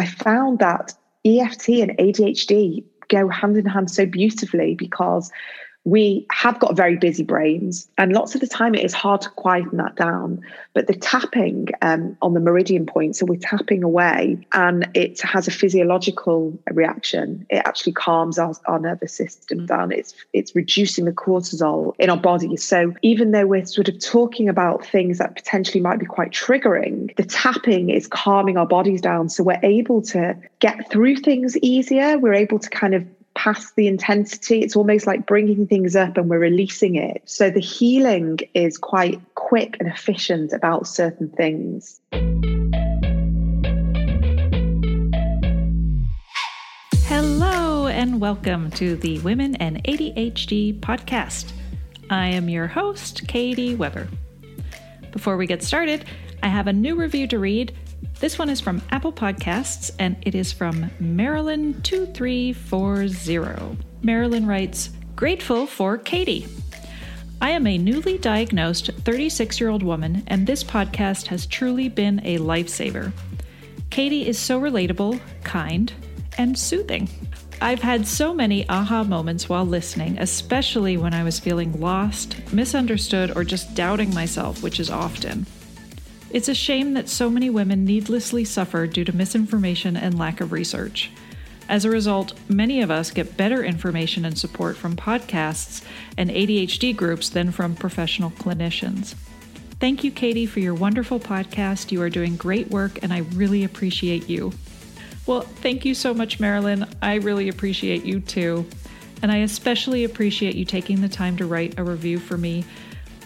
I found that EFT and ADHD go hand in hand so beautifully because we have got very busy brains, and lots of the time it is hard to quieten that down. But the tapping um, on the meridian point, so we're tapping away, and it has a physiological reaction. It actually calms our, our nervous system down. It's it's reducing the cortisol in our body. So even though we're sort of talking about things that potentially might be quite triggering, the tapping is calming our bodies down, so we're able to get through things easier. We're able to kind of past the intensity. It's almost like bringing things up and we're releasing it. So the healing is quite quick and efficient about certain things. Hello, and welcome to the Women and ADHD podcast. I am your host, Katie Weber. Before we get started, I have a new review to read this one is from Apple Podcasts and it is from Marilyn2340. Marilyn writes, Grateful for Katie. I am a newly diagnosed 36 year old woman, and this podcast has truly been a lifesaver. Katie is so relatable, kind, and soothing. I've had so many aha moments while listening, especially when I was feeling lost, misunderstood, or just doubting myself, which is often. It's a shame that so many women needlessly suffer due to misinformation and lack of research. As a result, many of us get better information and support from podcasts and ADHD groups than from professional clinicians. Thank you, Katie, for your wonderful podcast. You are doing great work, and I really appreciate you. Well, thank you so much, Marilyn. I really appreciate you too. And I especially appreciate you taking the time to write a review for me.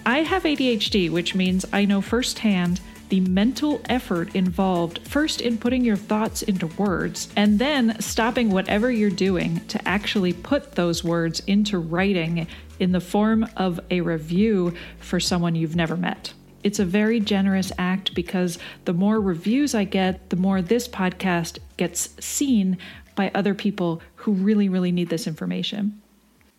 I have ADHD, which means I know firsthand the mental effort involved first in putting your thoughts into words and then stopping whatever you're doing to actually put those words into writing in the form of a review for someone you've never met. It's a very generous act because the more reviews I get, the more this podcast gets seen by other people who really, really need this information.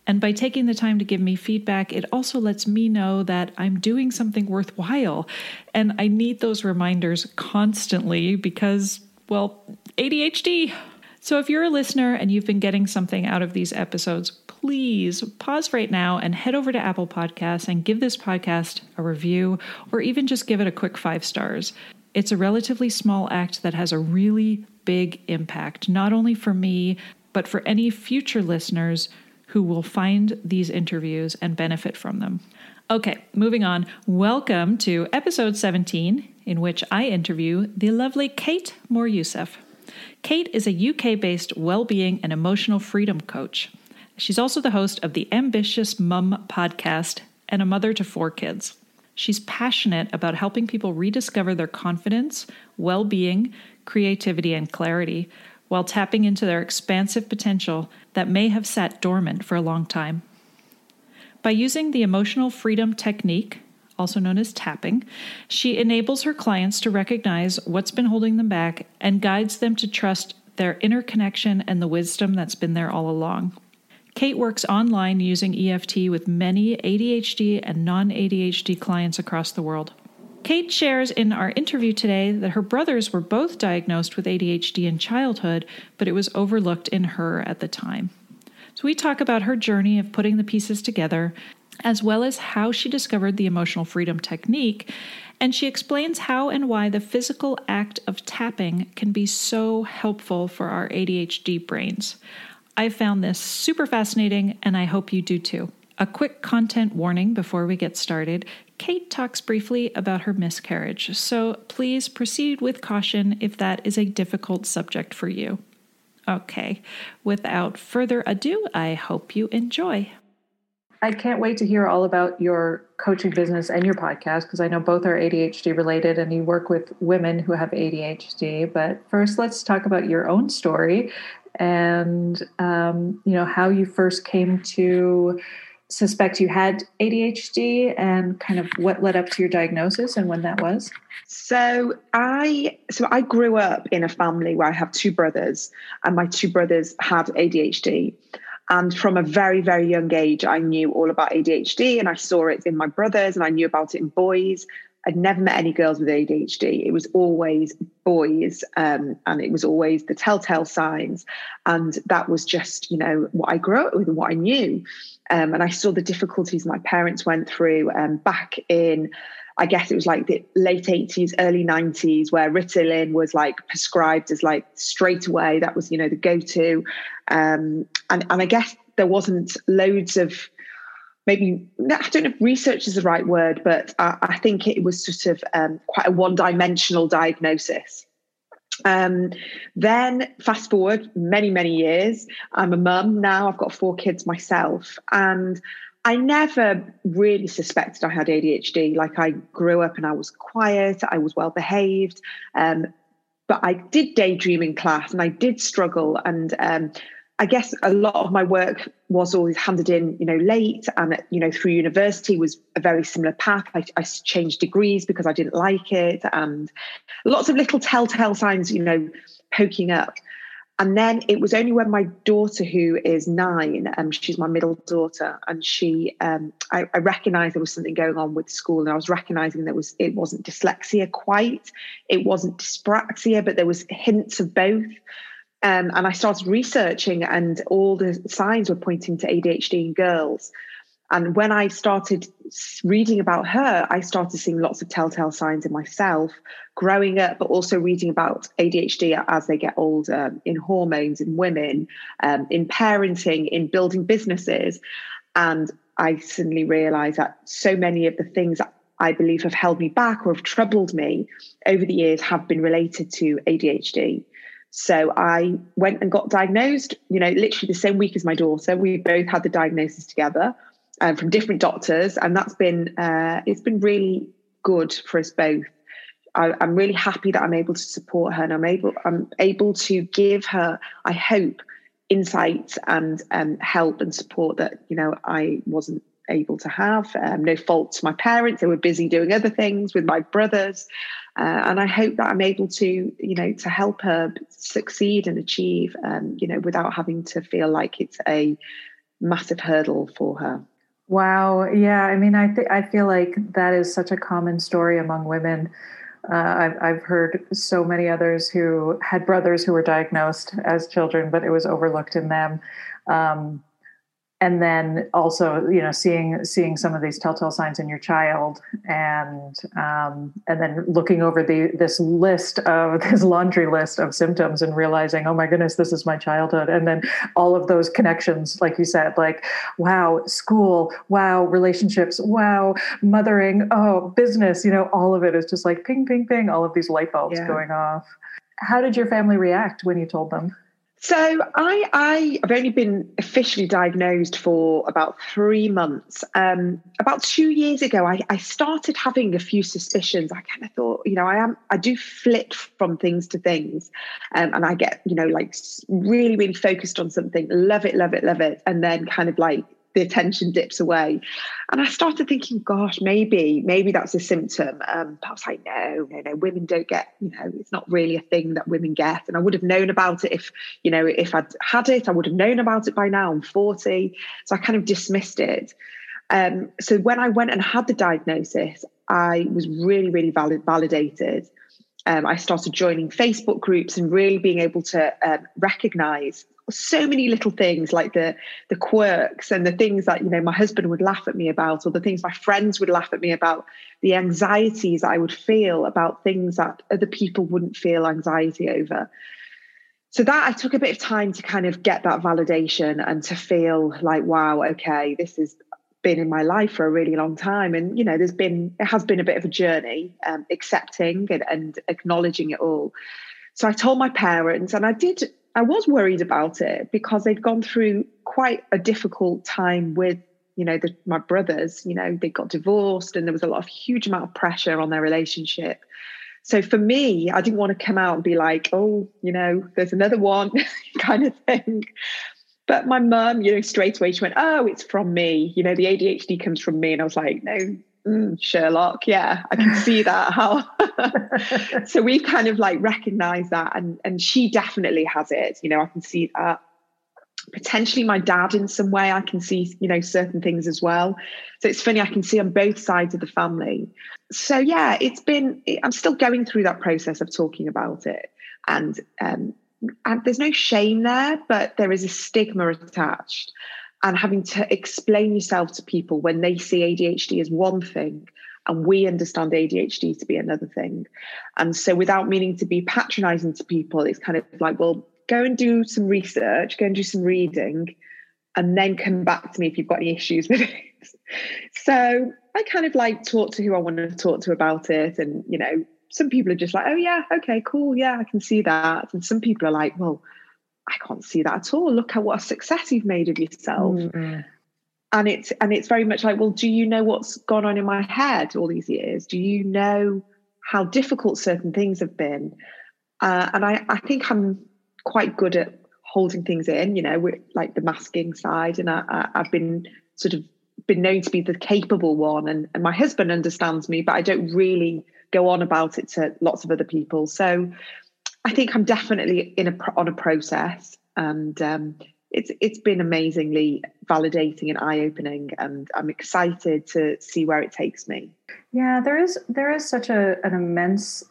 And by taking the time to give me feedback, it also lets me know that I'm doing something worthwhile. And I need those reminders constantly because, well, ADHD. So if you're a listener and you've been getting something out of these episodes, please pause right now and head over to Apple Podcasts and give this podcast a review or even just give it a quick five stars. It's a relatively small act that has a really big impact, not only for me, but for any future listeners who will find these interviews and benefit from them. Okay, moving on. Welcome to episode 17, in which I interview the lovely Kate Moore Youssef. Kate is a UK based well being and emotional freedom coach. She's also the host of the Ambitious Mum podcast and a mother to four kids. She's passionate about helping people rediscover their confidence, well being, creativity, and clarity while tapping into their expansive potential that may have sat dormant for a long time. By using the emotional freedom technique, also known as tapping, she enables her clients to recognize what's been holding them back and guides them to trust their inner connection and the wisdom that's been there all along. Kate works online using EFT with many ADHD and non ADHD clients across the world. Kate shares in our interview today that her brothers were both diagnosed with ADHD in childhood, but it was overlooked in her at the time. So we talk about her journey of putting the pieces together, as well as how she discovered the emotional freedom technique, and she explains how and why the physical act of tapping can be so helpful for our ADHD brains. I found this super fascinating, and I hope you do too. A quick content warning before we get started. Kate talks briefly about her miscarriage, so please proceed with caution if that is a difficult subject for you. Okay, without further ado, I hope you enjoy. I can't wait to hear all about your coaching business and your podcast because I know both are ADHD related and you work with women who have ADHD. But first, let's talk about your own story and um, you know how you first came to suspect you had ADHD and kind of what led up to your diagnosis and when that was? So I so I grew up in a family where I have two brothers and my two brothers had ADHD. And from a very, very young age, I knew all about ADHD and I saw it in my brothers and I knew about it in boys. I'd never met any girls with ADHD. It was always boys, um, and it was always the telltale signs. And that was just, you know, what I grew up with and what I knew. Um, and I saw the difficulties my parents went through um, back in I guess it was like the late 80s, early 90s, where Ritalin was like prescribed as like straight away. That was, you know, the go to. Um, and, and I guess there wasn't loads of maybe, I don't know if research is the right word, but I, I think it was sort of um, quite a one dimensional diagnosis. Um, then fast forward many, many years, I'm a mum now, I've got four kids myself. And I never really suspected I had ADHD. Like I grew up and I was quiet, I was well behaved. Um, but I did daydream in class and I did struggle. And um, I guess a lot of my work was always handed in, you know, late. And, you know, through university was a very similar path. I, I changed degrees because I didn't like it. And lots of little telltale signs, you know, poking up. And then it was only when my daughter, who is nine, um, she's my middle daughter, and she, um, I, I recognized there was something going on with school, and I was recognizing that was it wasn't dyslexia quite, it wasn't dyspraxia, but there was hints of both. Um, and I started researching, and all the signs were pointing to ADHD in girls. And when I started reading about her, I started seeing lots of telltale signs in myself growing up, but also reading about ADHD as they get older in hormones, in women, um, in parenting, in building businesses. And I suddenly realized that so many of the things I believe have held me back or have troubled me over the years have been related to ADHD. So I went and got diagnosed, you know, literally the same week as my daughter. We both had the diagnosis together um, from different doctors, and that's been uh, it's been really good for us both. I, am really happy that I'm able to support her, and I'm able I'm able to give her, I hope, insight and um, help and support that you know I wasn't able to have. Um, no fault to my parents; they were busy doing other things with my brothers, uh, and I hope that I'm able to you know to help her succeed and achieve, um, you know, without having to feel like it's a massive hurdle for her. Wow. Yeah. I mean, I think I feel like that is such a common story among women. Uh, I've I've heard so many others who had brothers who were diagnosed as children, but it was overlooked in them. Um, and then also you know seeing seeing some of these telltale signs in your child and um, and then looking over the this list of this laundry list of symptoms and realizing oh my goodness this is my childhood. And then all of those connections like you said like wow school wow relationships wow mothering oh business you know all of it is just like ping ping ping all of these light bulbs yeah. going off. How did your family react when you told them so I, I have only been officially diagnosed for about three months. Um, about two years ago, I, I started having a few suspicions. I kind of thought, you know, I am, I do flit from things to things, um, and I get, you know, like really, really focused on something, love it, love it, love it, and then kind of like the attention dips away. And I started thinking, gosh, maybe, maybe that's a symptom. Um, but I was like, no, no, no, women don't get, you know, it's not really a thing that women get. And I would have known about it if, you know, if I'd had it, I would have known about it by now. I'm 40. So I kind of dismissed it. Um, so when I went and had the diagnosis, I was really, really valid, validated. Um, I started joining Facebook groups and really being able to um, recognize so many little things like the the quirks and the things that you know my husband would laugh at me about or the things my friends would laugh at me about the anxieties i would feel about things that other people wouldn't feel anxiety over. So that i took a bit of time to kind of get that validation and to feel like wow okay this has been in my life for a really long time. And you know there's been it has been a bit of a journey um, accepting and, and acknowledging it all. So i told my parents and i did I was worried about it because they'd gone through quite a difficult time with you know, the, my brothers, you know, they got divorced and there was a lot of huge amount of pressure on their relationship. So for me, I didn't want to come out and be like, oh, you know, there's another one kind of thing. But my mum, you know, straight away she went, oh, it's from me. You know, the ADHD comes from me. And I was like, no, mm, Sherlock, yeah, I can see that. How? so we've kind of like recognize that. And, and she definitely has it. You know, I can see that potentially my dad in some way i can see you know certain things as well so it's funny i can see on both sides of the family so yeah it's been i'm still going through that process of talking about it and um and there's no shame there but there is a stigma attached and having to explain yourself to people when they see adhd as one thing and we understand ADHD to be another thing. And so, without meaning to be patronizing to people, it's kind of like, well, go and do some research, go and do some reading, and then come back to me if you've got any issues with it. so I kind of like talk to who I want to talk to about it. And, you know, some people are just like, oh, yeah, okay, cool. Yeah, I can see that. And some people are like, well, I can't see that at all. Look at what a success you've made of yourself. Mm-hmm. And it's and it's very much like, well, do you know what's gone on in my head all these years? Do you know how difficult certain things have been? Uh, and I, I think I'm quite good at holding things in, you know, with like the masking side. And I, have been sort of been known to be the capable one. And, and my husband understands me, but I don't really go on about it to lots of other people. So I think I'm definitely in a on a process, and um, it's it's been amazingly validating and eye opening, and I'm excited to see where it takes me. Yeah, there is there is such a an immense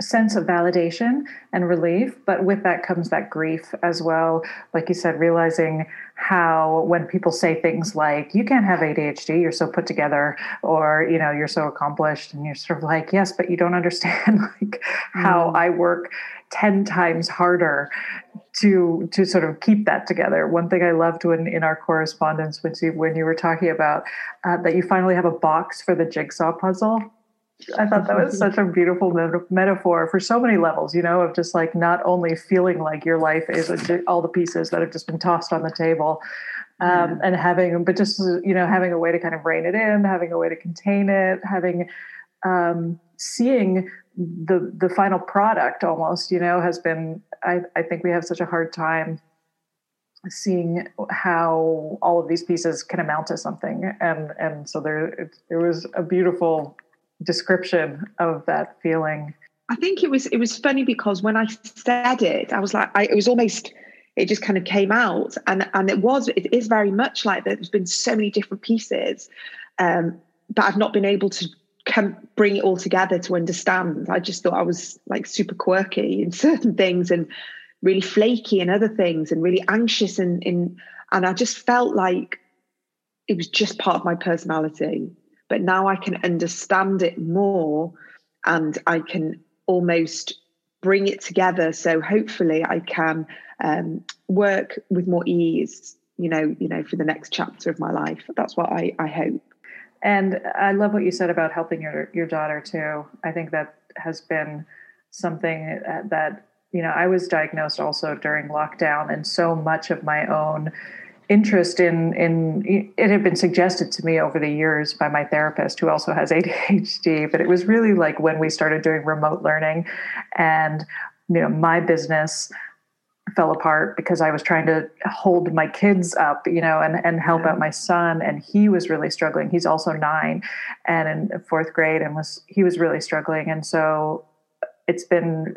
sense of validation and relief but with that comes that grief as well. Like you said realizing how when people say things like you can't have ADHD you're so put together or you know you're so accomplished and you're sort of like yes but you don't understand like how mm. I work 10 times harder to to sort of keep that together. One thing i loved when in our correspondence when you when you were talking about uh, that you finally have a box for the jigsaw puzzle I thought that was such a beautiful metaphor for so many levels, you know, of just like not only feeling like your life is all the pieces that have just been tossed on the table, um, and having, but just you know, having a way to kind of rein it in, having a way to contain it, having um, seeing the the final product almost, you know, has been. I I think we have such a hard time seeing how all of these pieces can amount to something and and so there it, it was a beautiful description of that feeling? I think it was it was funny because when I said it, I was like, I, it was almost it just kind of came out, and and it was it is very much like that. There's been so many different pieces, um, but I've not been able to come bring it all together to understand. I just thought I was like super quirky in certain things and really flaky in other things, and really anxious and in and I just felt like it was just part of my personality but now I can understand it more and I can almost bring it together. So hopefully I can um, work with more ease, you know, you know, for the next chapter of my life. That's what I, I hope. And I love what you said about helping your your daughter too. I think that has been something that you know I was diagnosed also during lockdown, and so much of my own interest in in it had been suggested to me over the years by my therapist who also has ADHD but it was really like when we started doing remote learning and you know my business fell apart because I was trying to hold my kids up, you know, and, and help out my son. And he was really struggling. He's also nine and in fourth grade and was, he was really struggling. And so it's been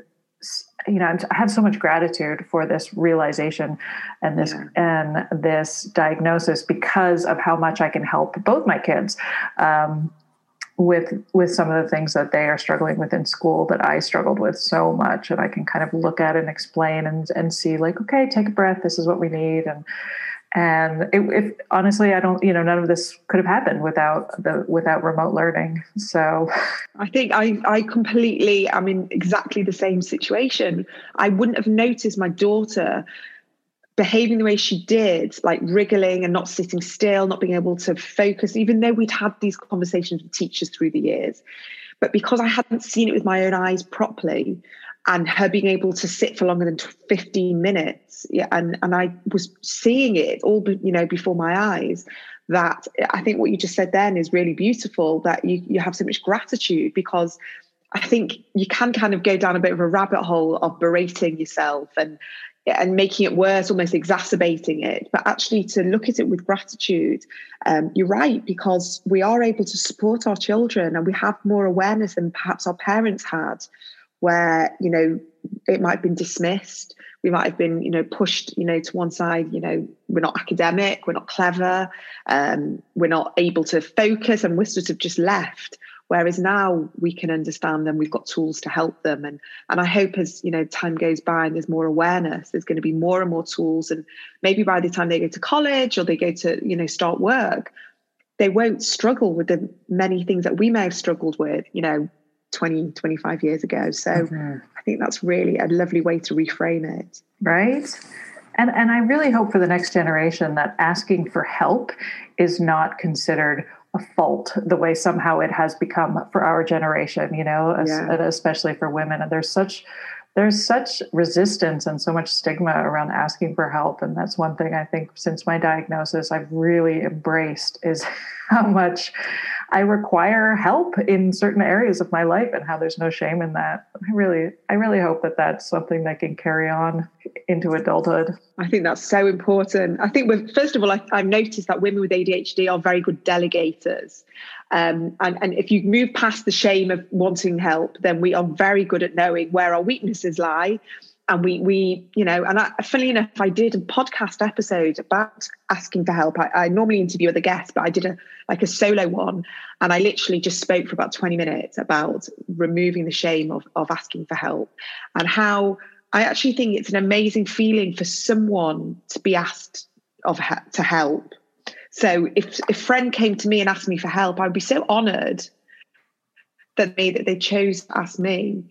you know, I have so much gratitude for this realization and this yeah. and this diagnosis because of how much I can help both my kids um, with with some of the things that they are struggling with in school that I struggled with so much, and I can kind of look at and explain and and see like, okay, take a breath. This is what we need, and and it, if honestly i don't you know none of this could have happened without the without remote learning. So i think i i completely i'm in exactly the same situation. I wouldn't have noticed my daughter behaving the way she did like wriggling and not sitting still not being able to focus even though we'd had these conversations with teachers through the years. But because i hadn't seen it with my own eyes properly and her being able to sit for longer than 15 minutes yeah and and i was seeing it all you know before my eyes that i think what you just said then is really beautiful that you you have so much gratitude because i think you can kind of go down a bit of a rabbit hole of berating yourself and and making it worse, almost exacerbating it. But actually, to look at it with gratitude, um, you're right, because we are able to support our children and we have more awareness than perhaps our parents had where you know it might have been dismissed. We might have been you know pushed you know to one side you know we're not academic we're not clever um, we're not able to focus and we're sort of just left. Whereas now we can understand them we've got tools to help them. And and i hope as you know time goes by and there's more awareness there's going to be more and more tools. And maybe by the time they go to college or they go to you know start work they won't struggle with the many things that we may have struggled with you know 20, 25 years ago. So mm-hmm. I think that's really a lovely way to reframe it. Right. And, and I really hope for the next generation that asking for help is not considered a fault the way somehow it has become for our generation, you know, yeah. especially for women. And there's such there's such resistance and so much stigma around asking for help and that's one thing i think since my diagnosis i've really embraced is how much I require help in certain areas of my life and how there's no shame in that. I really, I really hope that that's something that can carry on into adulthood. I think that's so important. I think, with, first of all, I, have noticed that women with ADHD are very good delegators. Um, and, and if you move past the shame of wanting help, then we are very good at knowing where our weaknesses lie and we we you know and I, funnily enough i did a podcast episode about asking for help. I, I, normally interview other guests but i did a like a solo one and i literally just spoke for about 20 minutes about removing the shame of, of asking for help and how i actually think it's an amazing feeling for someone to be asked of to help. So if, a friend came to me and asked me for help i'd be so honored that they that they chose to ask me.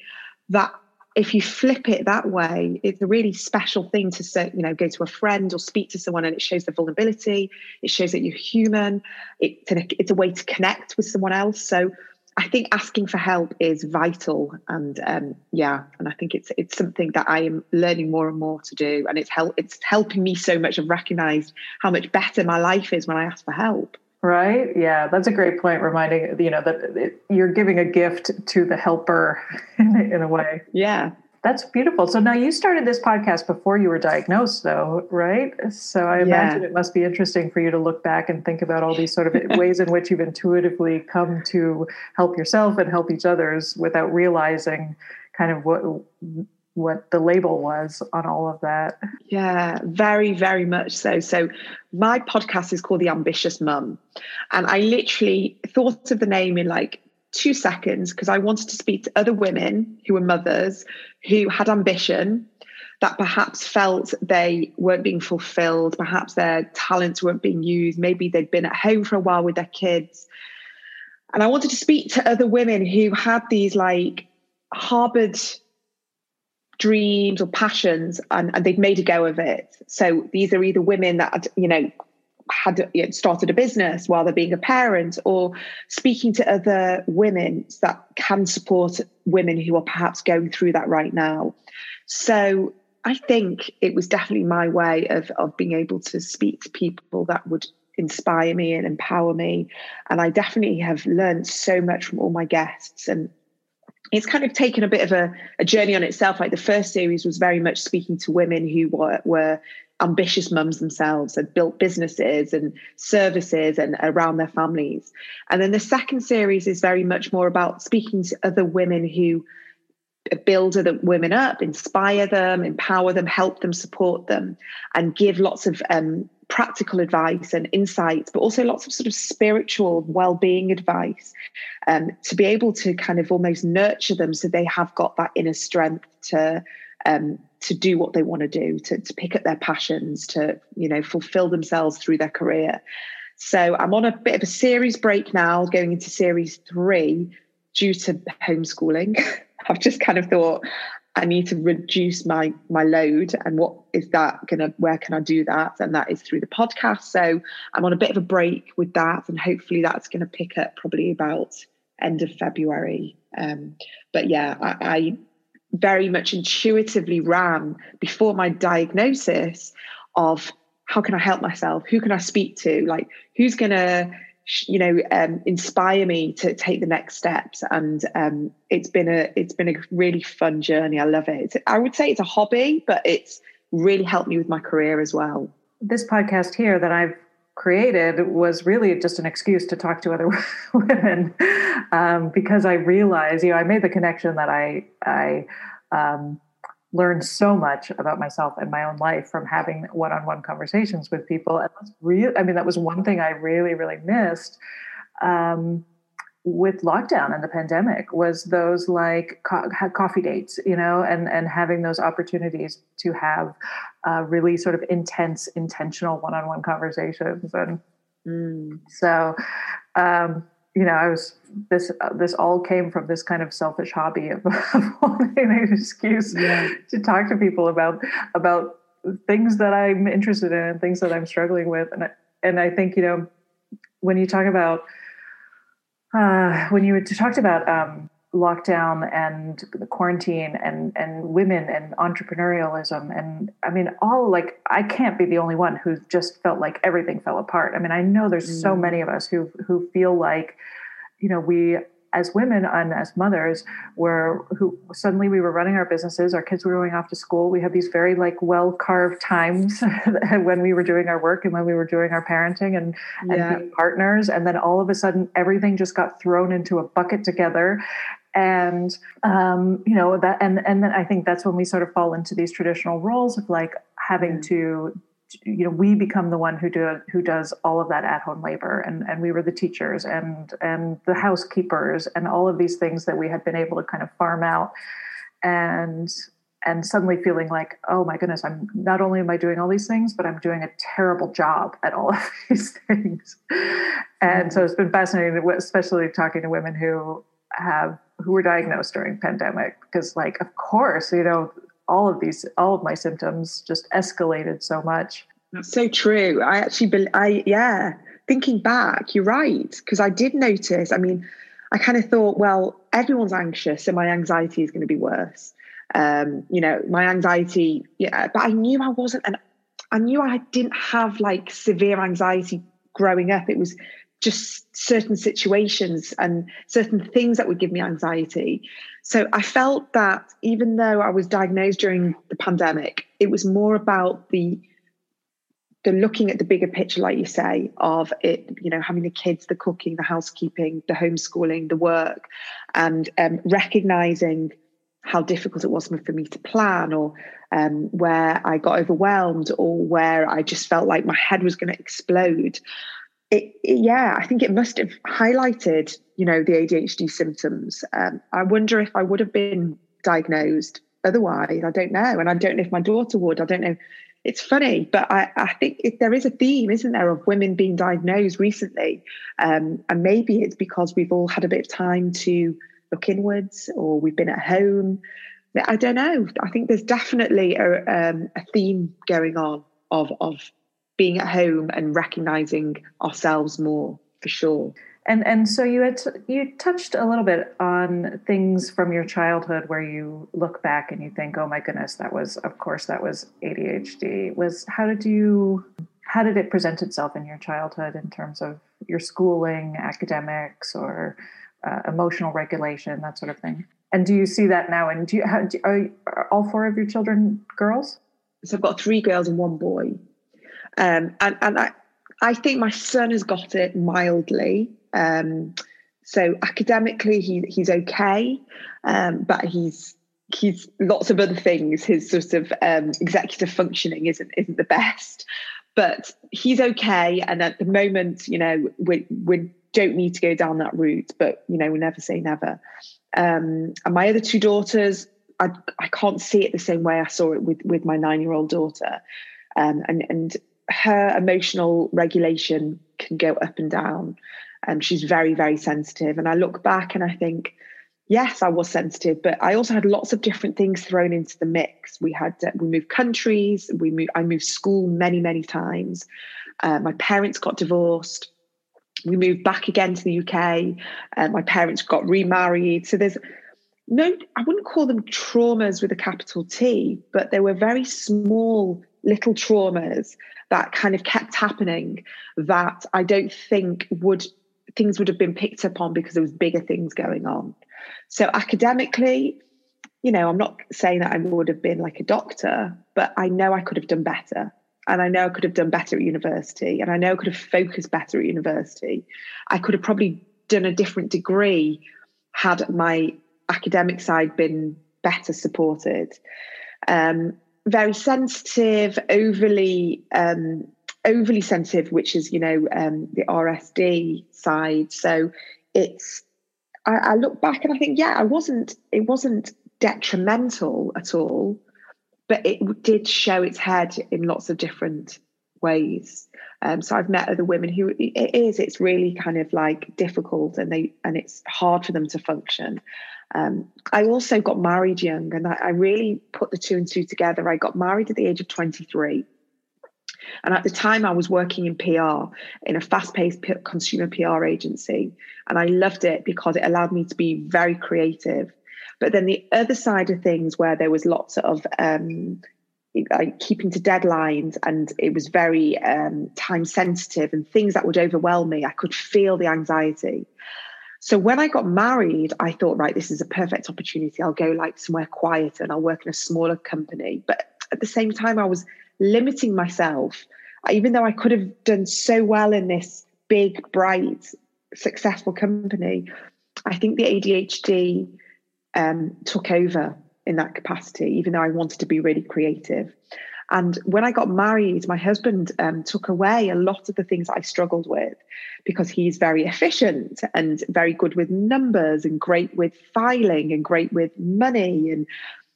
That if you flip it that way, it's a really special thing to say, you know, go to a friend or speak to someone and it shows the vulnerability. It shows that you're human. It's, an, it's a way to connect with someone else. So I think asking for help is vital. And um, yeah, and I think it's it's something that I am learning more and more to do. And it's help it's helping me so much. I've recognized how much better my life is when I ask for help. Right. Yeah, that's a great point. Reminding you know that it, you're giving a gift to the helper in a, in a way. Yeah. That's beautiful. So now you started this podcast before you were diagnosed, though, right? So I imagine yeah. it must be interesting for you to look back and think about all these sort of ways in which you've intuitively come to help yourself and help each others without realizing kind of what what the label was on all of that. Yeah, very, very much so. So, my podcast is called The Ambitious Mum. And I literally thought of the name in like two seconds because I wanted to speak to other women who were mothers who had ambition that perhaps felt they weren't being fulfilled, perhaps their talents weren't being used, maybe they'd been at home for a while with their kids. And I wanted to speak to other women who had these like harbored dreams or passions and, and they've made a go of it. So these are either women that, you know, had you know, started a business while they're being a parent or speaking to other women that can support women who are perhaps going through that right now. So I think it was definitely my way of, of being able to speak to people that would inspire me and empower me. And I definitely have learned so much from all my guests. And it's kind of taken a bit of a, a, journey on itself. Like the first series was very much speaking to women who were, were ambitious mums themselves and built businesses and services and around their families. And then the second series is very much more about speaking to other women who build other women up, inspire them, empower them, help them, support them, and give lots of um, practical advice and insights, but also lots of sort of spiritual well-being advice um, to be able to kind of almost nurture them so they have got that inner strength to um, to do what they want to do, to, to pick up their passions, to you know fulfill themselves through their career. So I'm on a bit of a series break now, going into series three due to homeschooling. I've just kind of thought I need to reduce my my load and what is that gonna where can I do that and that is through the podcast so I'm on a bit of a break with that and hopefully that's to pick up probably about end of February um, but yeah I, I very much intuitively ran before my diagnosis of how can I help myself? Who can I speak to? Like, who's to, you know, um, inspire me to take the next steps? And um, it's been a it's been a really fun journey. I love it. It's, I would say it's a hobby, but it's really helped me with my career as well. This podcast here that I've created was really just an excuse to talk to other women um, because I realized, you know, I made the connection that I I um, learned so much about myself and my own life from having one-on-one conversations with people, and that's real. I mean, that was one thing I really really missed. Um, with lockdown and the pandemic was those like co- coffee dates you know and and having those opportunities to have uh, really sort of intense intentional one-on-one conversations and mm. so um, you know i was this uh, this all came from this kind of selfish hobby of, of wanting an excuse yeah. to talk to people about about things that i'm interested in and things that i'm struggling with and and i think you know when you talk about uh, when you talked about um, lockdown and the quarantine and and women and entrepreneurialism and I mean all like I can't be the only one who just felt like everything fell apart. I mean I know there's mm. so many of us who who feel like you know we as women and as mothers were who suddenly we were running our businesses our kids were going off to school we had these very like well carved times when we were doing our work and when we were doing our parenting and, yeah. and being partners and then all of a sudden everything just got thrown into a bucket together and um, you know that and and then i think that's when we sort of fall into these traditional roles of like having to you know we become the one who do who does all of that at home labor. And and we were the teachers and and the housekeepers and all of these things that we had been able to kind of farm out. And and suddenly feeling like oh my goodness i'm not only am i doing all these things but i'm doing a terrible job at all of these things. And so it's been fascinating especially talking to women who have who were diagnosed during pandemic because like of course you know all of these all of my symptoms just escalated so much. That's so true. I actually i yeah thinking back you're right because i did notice i mean i kind of thought well everyone's anxious so my anxiety is going to be worse. Um you know my anxiety yeah but i knew i wasn't and i knew i didn't have like severe anxiety growing up. It was just certain situations and certain things that would give me anxiety. So I felt that even though I was diagnosed during the pandemic, it was more about the the looking at the bigger picture, like you say, of it, you know, having the kids, the cooking, the housekeeping, the homeschooling, the work, and um, recognizing how difficult it was for me to plan or um, where I got overwhelmed or where I just felt like my head was going to explode it, it, yeah, I think it must have highlighted, you know, the ADHD symptoms. Um, I wonder if I would have been diagnosed otherwise. I don't know, and I don't know if my daughter would. I don't know. It's funny, but I, I think there is a theme, isn't there, of women being diagnosed recently, um, and maybe it's because we've all had a bit of time to look inwards, or we've been at home. I don't know. I think there's definitely a, um, a theme going on of of being at home and recognizing ourselves more for sure. And and so you had t- you touched a little bit on things from your childhood where you look back and you think oh my goodness that was of course that was ADHD was how did you how did it present itself in your childhood in terms of your schooling academics or uh, emotional regulation that sort of thing? And do you see that now and do you have do, are, are all four of your children girls? So I've got three girls and one boy um, and and I, I think my son has got it mildly. Um, so academically, he he's okay, um, but he's he's lots of other things. His sort of um, executive functioning isn't isn't the best, but he's okay. And at the moment, you know, we we don't need to go down that route, but you know, we never say never. Um, and my other two daughters, I I can't see it the same way I saw it with with my nine year old daughter. Um, and and her emotional regulation can go up and down. And she's very, very sensitive. And I look back and I think, yes, I was sensitive, but I also had lots of different things thrown into the mix. We had uh, we moved countries. We moved. I moved school many, many times. Uh, my parents got divorced. We moved back again to the UK. Uh, my parents got remarried. So there's no, I wouldn't call them traumas with a capital T, but they were very small little traumas that kind of kept happening that I don't think would things would have been picked up on because there was bigger things going on. So academically, you know, I'm not saying that I would have been like a doctor, but I know I could have done better. And I know I could have done better at university. And I know I could have focused better at university. I could have probably done a different degree had my academic side been better supported. Um, very sensitive, overly um, overly sensitive, which is you know um, the RSD side. So it's I, I look back and I think yeah, I wasn't it wasn't detrimental at all, but it did show its head in lots of different ways. Um, so I've met other women who it is it's really kind of like difficult and they and it's hard for them to function. Um, I also got married young, and I, I really put the two and two together. I got married at the age of 23. And at the time, I was working in PR in a fast paced consumer PR agency. And I loved it because it allowed me to be very creative. But then the other side of things, where there was lots of um, like keeping to deadlines and it was very um, time sensitive and things that would overwhelm me, I could feel the anxiety. So when I got married, I thought, right, this is a perfect opportunity. I'll go like somewhere quieter and I'll work in a smaller company. But at the same time, I was limiting myself, even though I could have done so well in this big, bright, successful company. I think the ADHD um, took over in that capacity, even though I wanted to be really creative. And when I got married, my husband um, took away a lot of the things I struggled with because he's very efficient and very good with numbers and great with filing and great with money and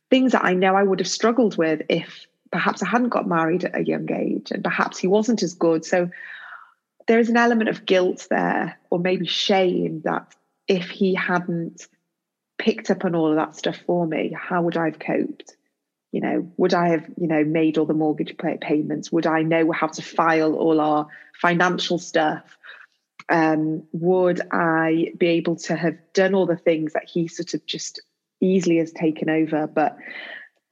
things that I know I would have struggled with if perhaps I hadn't got married at a young age and perhaps he wasn't as good. So there is an element of guilt there or maybe shame that if he hadn't picked up on all of that stuff for me, how would I have coped? You know would i have you know made all the mortgage pay- payments? Would i know how to file all our financial stuff? Um, would i be able to have done all the things that he sort of just easily has taken over? But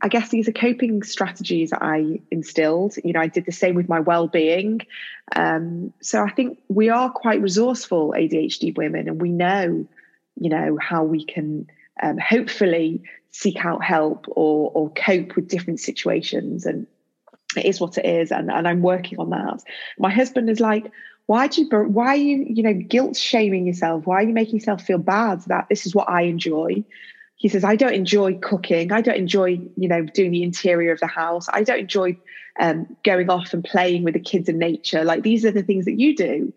i guess these are coping strategies that i instilled. You know i did the same with my well-being. Um, so i think we are quite resourceful adhd women and we know you know how we can um, hopefully seek out help or or cope with different situations and it is what it is and, and i'm working on that. My husband is like why do you why are you you know guilt shaming yourself? Why are you making yourself feel bad that this is what i enjoy? He says i don't enjoy cooking. I don't enjoy you know doing the interior of the house. I don't enjoy um, going off and playing with the kids in nature. Like these are the things that you do.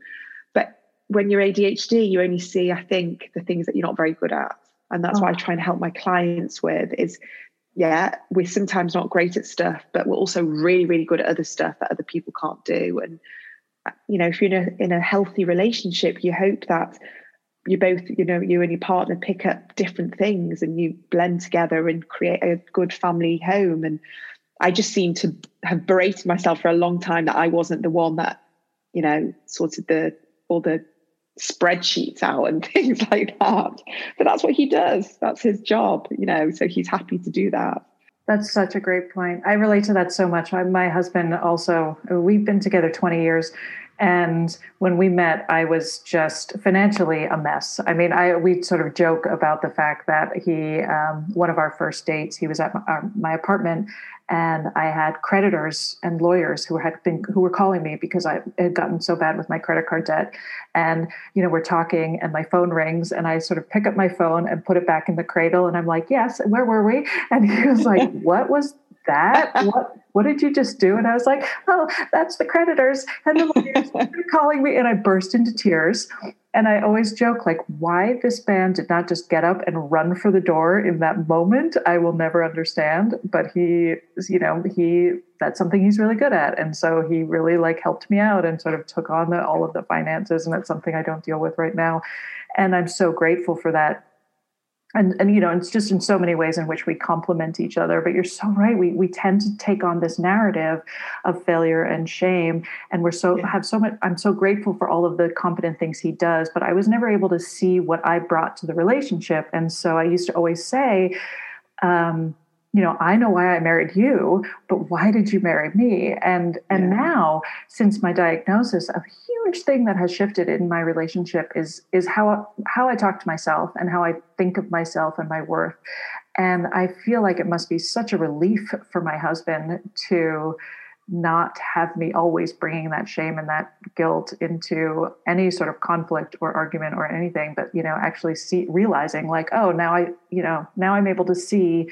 But when you're adhd you only see i think the things that you're not very good at and that's oh. what I try and help my clients with is yeah we're sometimes not great at stuff but we're also really really good at other stuff that other people can't do and you know if you're in a in a healthy relationship you hope that you both you know you and your partner pick up different things and you blend together and create a good family home and i just seem to have berated myself for a long time that i wasn't the one that you know sorted the all the spreadsheets out and things like that. But that's what he does. That's his job, you know, so he's happy to do that. That's such a great point. I relate to that so much. My husband also, we've been together 20 years and when we met, I was just financially a mess. I mean, I we sort of joke about the fact that he, um, one of our first dates, he was at my, our, my, apartment, and I had creditors and lawyers who had been who were calling me because I had gotten so bad with my credit card debt. And you know, we're talking, and my phone rings, and I sort of pick up my phone and put it back in the cradle, and I'm like, "Yes, where were we?" And he was like, "What was that? What what did you just do? And I was like, oh, that's the creditors and the lawyers calling me. And I burst into tears. And I always joke, like, why this man did not just get up and run for the door in that moment, I will never understand. But he, you know, he that's something he's really good at. And so he really like helped me out and sort of took on the, all of the finances. And it's something I don't deal with right now. And I'm so grateful for that and and you know it's just in so many ways in which we complement each other but you're so right. We we tend to take on this narrative of failure and shame. And we're so yeah. have so much i'm so grateful for all of the competent things he does but i was never able to see what i brought to the relationship. And so i used to always say um, you know i know why i married you but why did you marry me and and yeah. now since my diagnosis a huge thing that has shifted in my relationship is is how how i talk to myself and how i think of myself and my worth and i feel like it must be such a relief for my husband to not have me always bringing that shame and that guilt into any sort of conflict or argument or anything but you know actually see realizing like oh now i you know now i'm able to see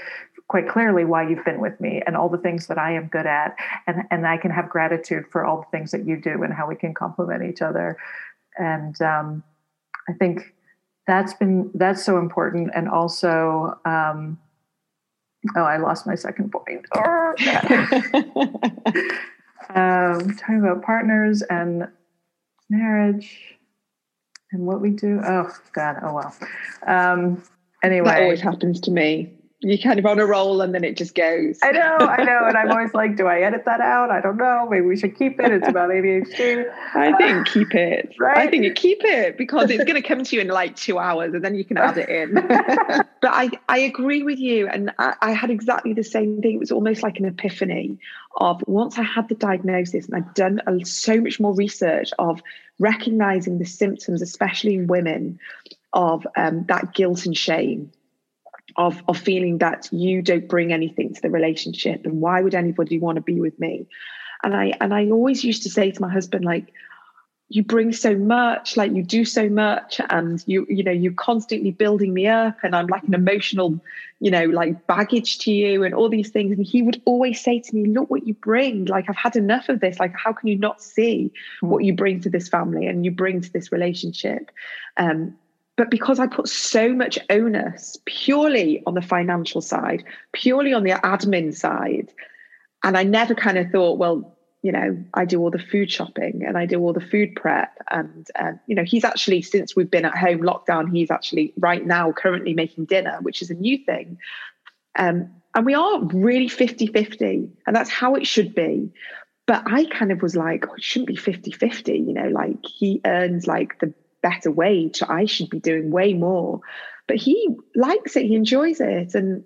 quite clearly why you've been with me and all the things that I am good at. And, and I can have gratitude for all the things that you do and how we can complement each other. And um, I think that's been, that's so important. And also, um, oh, I lost my second point. Oh, um, talking about partners and marriage and what we do. Oh God. Oh well. Um, anyway, that always happens to me you kind of on a roll and then it just goes. I know, I know. And I'm always like, do I edit that out? I don't know. Maybe we should keep it. It's about ADHD. I think uh, keep it. Right? I think you keep it because it's going to come to you in like two hours and then you can add it in. but I, I agree with you. And I, I had exactly the same thing. It was almost like an epiphany of once I had the diagnosis and I'd done a, so much more research of recognizing the symptoms, especially in women, of um, that guilt and shame of of feeling that you don't bring anything to the relationship and why would anybody want to be with me? And i and i always used to say to my husband like you bring so much like you do so much and you you know you're constantly building me up and i'm like an emotional you know like baggage to you and all these things. And he would always say to me look what you bring. Like i've had enough of this. Like how can you not see mm. what you bring to this family and you bring to this relationship? Um but because I put so much onus purely on the financial side, purely on the admin side, and I never kind of thought, well, you know, I do all the food shopping and I do all the food prep. And, uh, you know, he's actually, since we've been at home lockdown, he's actually right now currently making dinner, which is a new thing. Um, and we are really 50 50, and that's how it should be. But I kind of was like, oh, it shouldn't be 50 50, you know, like he earns like the better wage. I should be doing way more. But he likes it, he enjoys it. And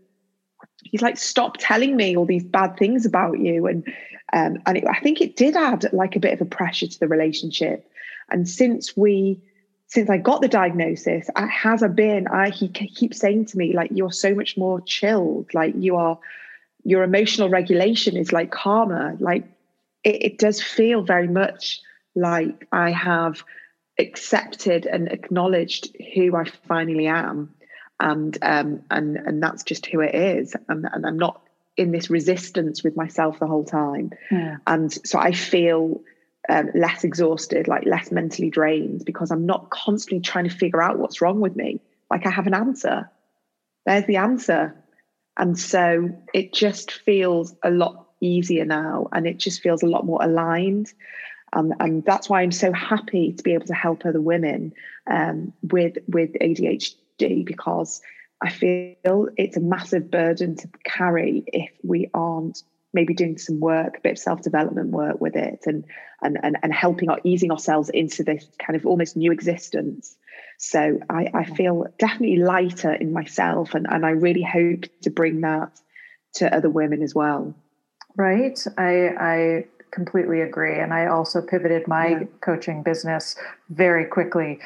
he's like, stop telling me all these bad things about you. And um, and it, I think it did add like a bit of a pressure to the relationship. And since we since I got the diagnosis, has a been, I he keeps saying to me, like, you're so much more chilled, like you are your emotional regulation is like calmer. Like it, it does feel very much like I have accepted and acknowledged who I finally am, and um, and and that's just who it is, and, and I'm not in this resistance with myself the whole time, yeah. and so I feel um, less exhausted, like less mentally drained, because I'm not constantly trying to figure out what's wrong with me. Like I have an answer. There's the answer, and so it just feels a lot easier now, and it just feels a lot more aligned. Um, and that's why I'm so happy to be able to help other women um, with with ADHD because I feel it's a massive burden to carry if we aren't maybe doing some work, a bit of self development work with it, and and and, and helping or easing ourselves into this kind of almost new existence. So I, I feel definitely lighter in myself, and and I really hope to bring that to other women as well. Right. I I completely agree. And I also pivoted my yeah. coaching business very quickly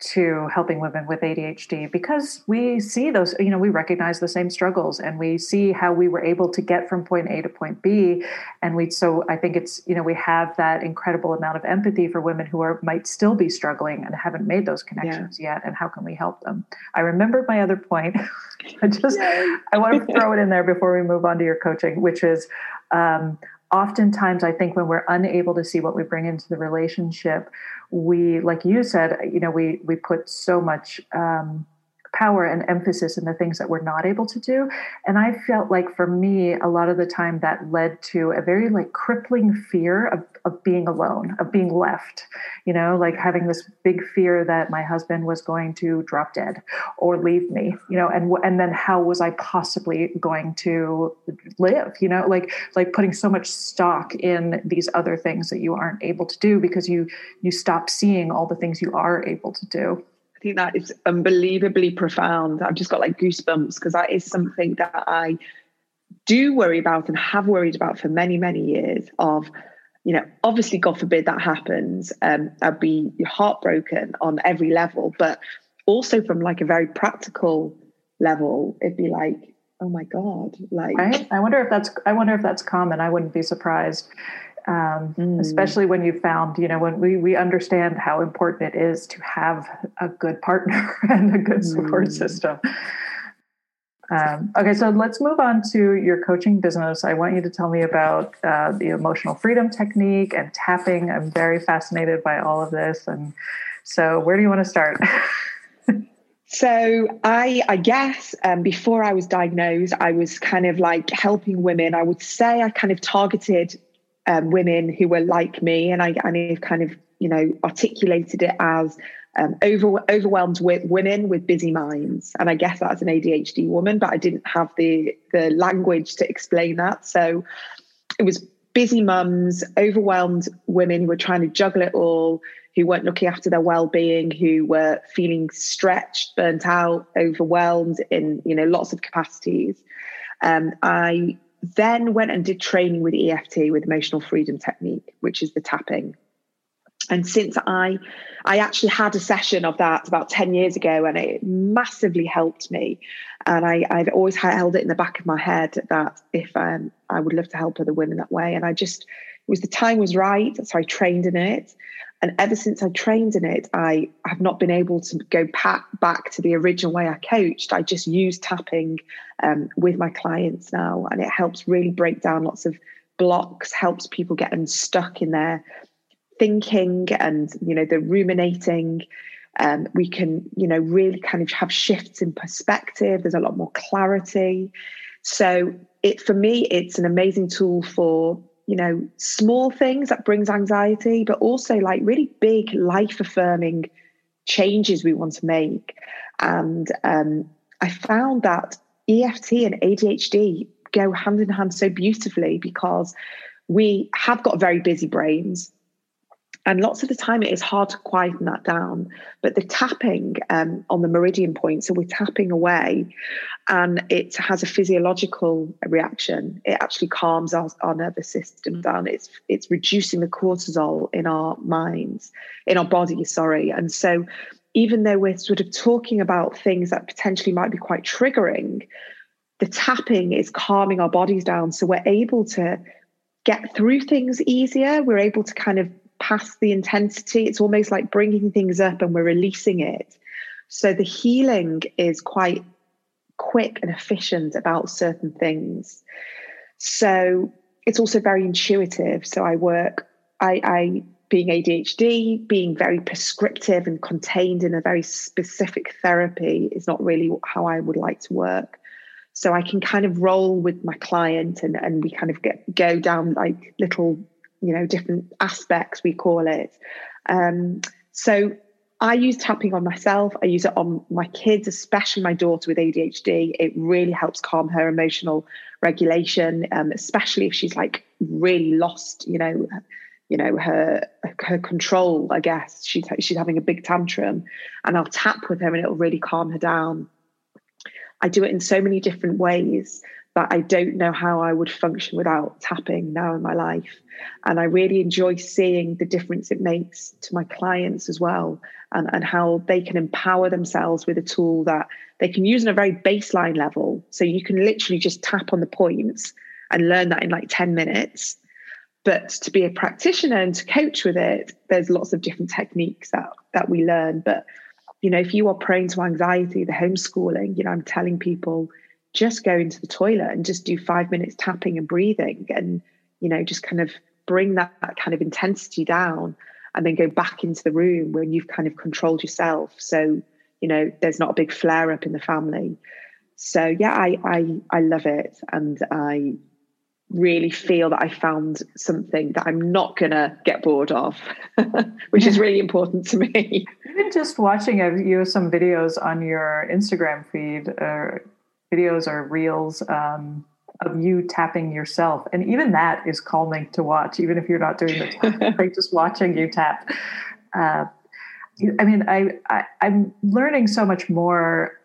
to helping women with ADHD because we see those, you know, we recognize the same struggles and we see how we were able to get from point A to point B. And we, so I think it's, you know, we have that incredible amount of empathy for women who are, might still be struggling and haven't made those connections yeah. yet. And how can we help them? I remembered my other point. I just, I want to throw it in there before we move on to your coaching, which is, um, oftentimes i think when we're unable to see what we bring into the relationship we like you said you know we we put so much um, power and emphasis in the things that we're not able to do. And I felt like for me, a lot of the time that led to a very like crippling fear of, of being alone, of being left, you know, like having this big fear that my husband was going to drop dead or leave me, you know, and, and then how was I possibly going to live, you know, like, like putting so much stock in these other things that you aren't able to do because you, you stop seeing all the things you are able to do think that is unbelievably profound. I've just got like goosebumps because that is something that I do worry about and have worried about for many, many years of, you know, obviously, God forbid that happens. Um, I'd be heartbroken on every level, but also from like a very practical level, it'd be like, oh my God, like right? I wonder if that's I wonder if that's common. I wouldn't be surprised um, mm. especially when you found, you know, when we, we understand how important it is to have a good partner and a good support mm. system. Um, okay, so let's move on to your coaching business. I want you to tell me about uh, the emotional freedom technique and tapping. I'm very fascinated by all of this. And so, where do you want to start? So I, I guess um, before I was diagnosed, I was kind of like helping women. I would say I kind of targeted um, women who were like me, and I, I kind of you know articulated it as um, over, overwhelmed with women with busy minds, and I guess that's an ADHD woman, but I didn't have the the language to explain that, so it was busy mums, overwhelmed women who were trying to juggle it all, who weren't looking after their well-being, who were feeling stretched, burnt out, overwhelmed in you know lots of capacities. Um, I then went and did training with EFT with emotional freedom technique, which is the tapping. And since I I actually had a session of that about 10 years ago and it massively helped me. And I, I've always held it in the back of my head that if um, I would love to help other women that way. And I just, was the time was right. So I trained in it. And ever since I trained in it, I have not been able to go back to the original way I coached. I just use tapping um, with my clients now, and it helps really break down lots of blocks, helps people get unstuck in their thinking and you know the ruminating. Um, we can you know really kind of have shifts in perspective. There's a lot more clarity. So it for me, it's an amazing tool for you know small things that brings anxiety but also like really big life affirming changes we want to make. And um, i found that eft and adhd go hand in hand so beautifully because we have got very busy brains and lots of the time it is hard to quieten that down. But the tapping um, on the meridian point so we're tapping away and it has a physiological reaction. It actually calms our, our nervous system down. It's it's reducing the cortisol in our minds in our body sorry. And so even though we're sort of talking about things that potentially might be quite triggering the tapping is calming our bodies down. So we're able to get through things easier. We're able to kind of past the intensity. It's almost like bringing things up and we're releasing it. So the healing is quite quick and efficient about certain things. So it's also very intuitive. So I work, I, I being ADHD, being very prescriptive and contained in a very specific therapy is not really how I would like to work. So I can kind of roll with my client and, and we kind of get go down like little you know different aspects we call it. Um, so i use tapping on myself i use it on my kids especially my daughter with adhd it really helps calm her emotional regulation um, especially if she's like really lost you know you know her her control i guess. She's she's having a big tantrum and i'll tap with her and it'll really calm her down. I do it in so many different ways but I don't know how I would function without tapping now in my life. And I really enjoy seeing the difference it makes to my clients as well, and, and how they can empower themselves with a tool that they can use on a very baseline level. So you can literally just tap on the points and learn that in like 10 minutes. But to be a practitioner and to coach with it, there's lots of different techniques that, that we learn. But, you know, if you are prone to anxiety, the homeschooling, you know, I'm telling people, just go into the toilet and just do five minutes tapping and breathing and you know just kind of bring that, that kind of intensity down and then go back into the room when you've kind of controlled yourself so you know, there's not a big flare up in the family. So yeah, I I I love it, and I really feel that I found something that I'm not gonna get bored of, which is really important to me. Even just watching you some videos on your Instagram feed, uh, videos or reels. Um, of you tapping yourself. And even that is calming to watch, even if you're not doing the tap, like just watching you tap. Uh, I mean, I, I I'm learning so much more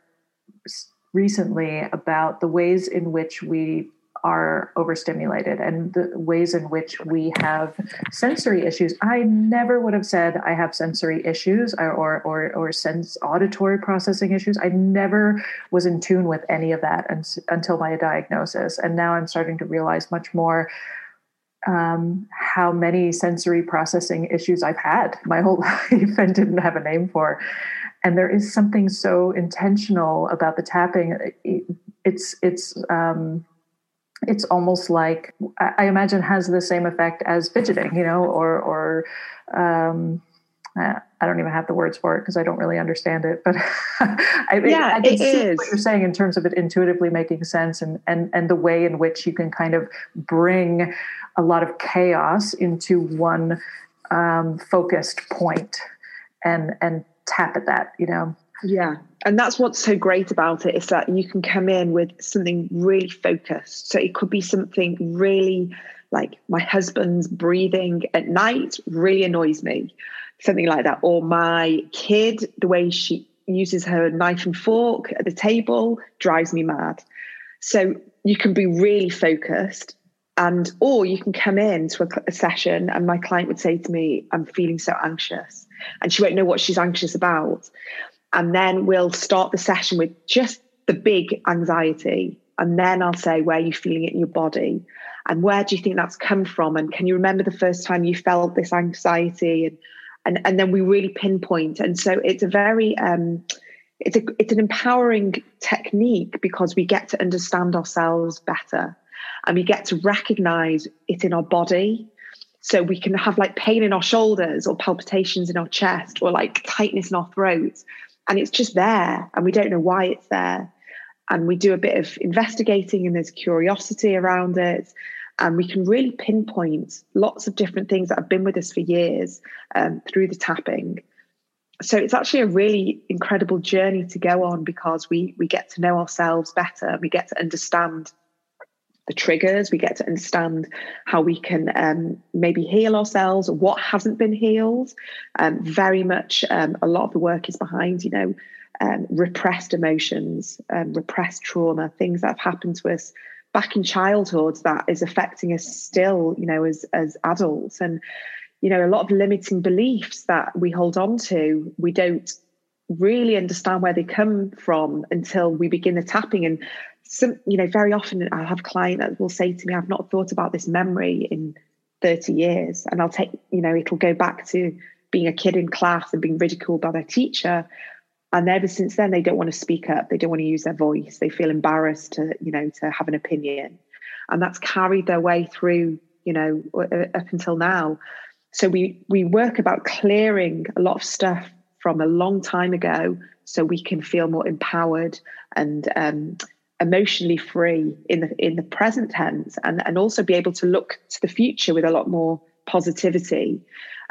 recently about the ways in which we are overstimulated and the ways in which we have sensory issues. I never would have said I have sensory issues or or or, or sense auditory processing issues. I never was in tune with any of that until my diagnosis, and now I'm starting to realize much more um, how many sensory processing issues I've had my whole life and didn't have a name for. And there is something so intentional about the tapping. It's it's um, it's almost like I imagine has the same effect as fidgeting, you know, or or um, I don't even have the words for it because I don't really understand it. But I, yeah, I can see is. what you're saying in terms of it intuitively making sense and and and the way in which you can kind of bring a lot of chaos into one um, focused point and and tap at that, you know. Yeah. And that's what's so great about it is that you can come in with something really focused. So it could be something really like my husband's breathing at night really annoys me, something like that. Or my kid, the way she uses her knife and fork at the table drives me mad. So you can be really focused and or you can come in to a, a, session and my client would say to me i'm feeling so anxious and she won't know what she's anxious about and then we'll start the session with just the big anxiety. And then I'll say, where are you feeling it in your body? And where do you think that's come from? And can you remember the first time you felt this anxiety? And and, and then we really pinpoint. And so it's a very um, it's a it's an empowering technique because we get to understand ourselves better and we get to recognize it in our body so we can have like pain in our shoulders or palpitations in our chest or like tightness in our throats and it's just there and we don't know why it's there. And we do a bit of investigating and there's curiosity around it. And we can really pinpoint lots of different things that have been with us for years um, through the tapping. So it's actually a really incredible journey to go on because we we get to know ourselves better we get to understand the triggers. We get to understand how we can um, maybe heal ourselves what hasn't been healed. Um, very much um, a lot of the work is behind you know um, repressed emotions um, repressed trauma things that have happened to us back in childhood that is affecting us still you know as as adults. And you know a lot of limiting beliefs that we hold on to we don't really understand where they come from until we begin the tapping. And some, you know, very often I have a client that will say to me, I've not thought about this memory in 30 years. And I'll take, you know, it'll go back to being a kid in class and being ridiculed by their teacher. And ever since then, they don't want to speak up. They don't want to use their voice. They feel embarrassed to, you know, to have an opinion. And that's carried their way through, you know, up until now. So we we work about clearing a lot of stuff from a long time ago so we can feel more empowered and um, emotionally free in the in the present tense and and also be able to look to the future with a lot more positivity.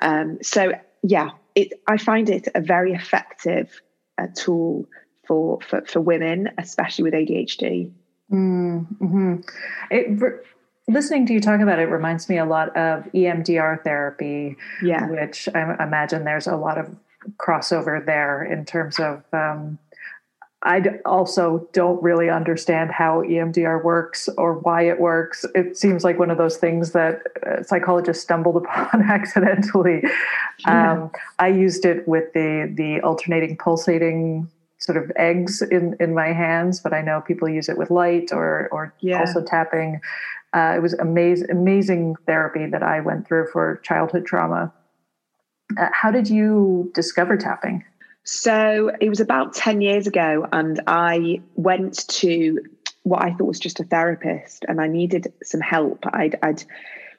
Um, so yeah it i find it a very effective uh, tool for, for for women especially with adhd mm-hmm. it listening to you talk about it reminds me a lot of emdr therapy yeah. which i imagine there's a lot of crossover there in terms of um, I also don't really understand how EMDR works or why it works. It seems like one of those things that uh, psychologists stumbled upon accidentally. Yeah. Um, I used it with the the alternating pulsating sort of eggs in in my hands, but I know people use it with light or or yeah. also tapping. Uh, it was amazing amazing therapy that I went through for childhood trauma. Uh, how did you discover tapping? So it was about 10 years ago, and I went to what I thought was just a therapist, and I needed some help. I'd, I'd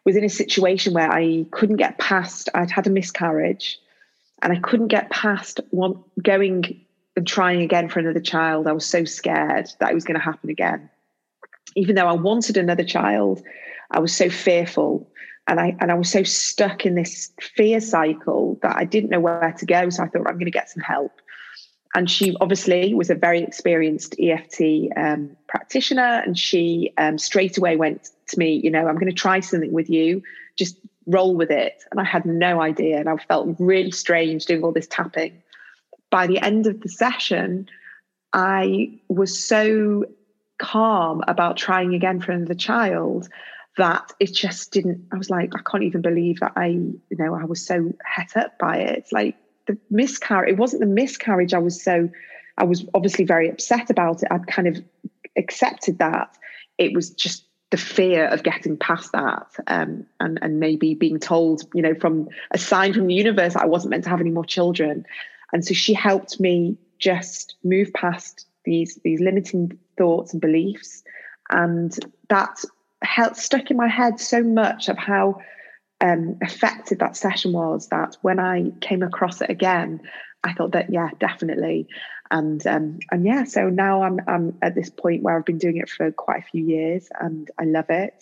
was in a situation where I couldn't get past, I'd had a miscarriage, and I couldn't get past one, going and trying again for another child. I was so scared that it was going to happen again. Even though I wanted another child, I was so fearful and I and I was so stuck in this fear cycle that I didn't know where to go. So I thought I'm going to get some help. And she obviously was a very experienced EFT um, practitioner, and she um, straight away went to me, you know, I'm going to try something with you. Just roll with it. And I had no idea, and I felt really strange doing all this tapping. By the end of the session, I was so calm about trying again for another child that it just didn't i was like i can't even believe that i you know i was so het up by it. Like the miscarriage it wasn't the miscarriage i was so i was obviously very upset about it. I'd kind of accepted that. It was just the fear of getting past that um, and and maybe being told you know from a sign from the universe i wasn't meant to have any more children. And so she helped me just move past these these limiting thoughts and beliefs. And that held, stuck in my head so much of how um, effective that session was that when I came across it again, I thought that yeah, definitely, and um, and yeah, so now I'm I'm at this point where I've been doing it for quite a few years, and I love it,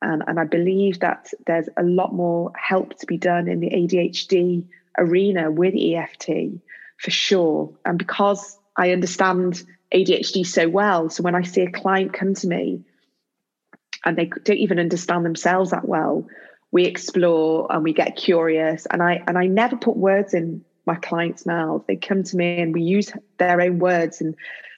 and and I believe that there's a lot more help to be done in the ADHD arena with EFT for sure, and because I understand ADHD so well, so when I see a client come to me and they don't even understand themselves that well. We explore and we get curious. And i and i never put words in my clients mouths. They come to me and we use their own words and